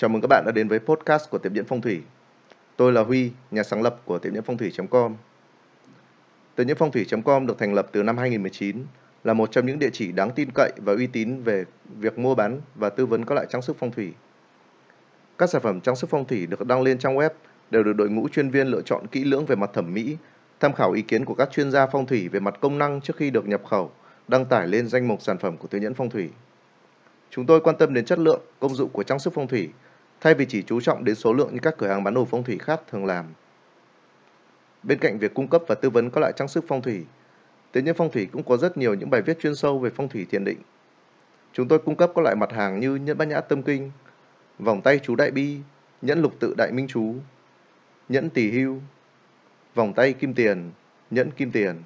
Chào mừng các bạn đã đến với podcast của Tiệm Điện Phong Thủy. Tôi là Huy, nhà sáng lập của Tiệm Diễn Phong Thủy.com. Tiệm Diễn Phong Thủy.com được thành lập từ năm 2019, là một trong những địa chỉ đáng tin cậy và uy tín về việc mua bán và tư vấn các loại trang sức phong thủy. Các sản phẩm trang sức phong thủy được đăng lên trang web đều được đội ngũ chuyên viên lựa chọn kỹ lưỡng về mặt thẩm mỹ, tham khảo ý kiến của các chuyên gia phong thủy về mặt công năng trước khi được nhập khẩu, đăng tải lên danh mục sản phẩm của Tiêu Nhẫn Phong Thủy. Chúng tôi quan tâm đến chất lượng, công dụng của trang sức phong thủy, thay vì chỉ chú trọng đến số lượng như các cửa hàng bán đồ phong thủy khác thường làm. Bên cạnh việc cung cấp và tư vấn các loại trang sức phong thủy, Tiến nhân phong thủy cũng có rất nhiều những bài viết chuyên sâu về phong thủy thiền định. Chúng tôi cung cấp các loại mặt hàng như nhẫn bát nhã tâm kinh, vòng tay chú đại bi, nhẫn lục tự đại minh chú, nhẫn tỷ hưu, vòng tay kim tiền, nhẫn kim tiền.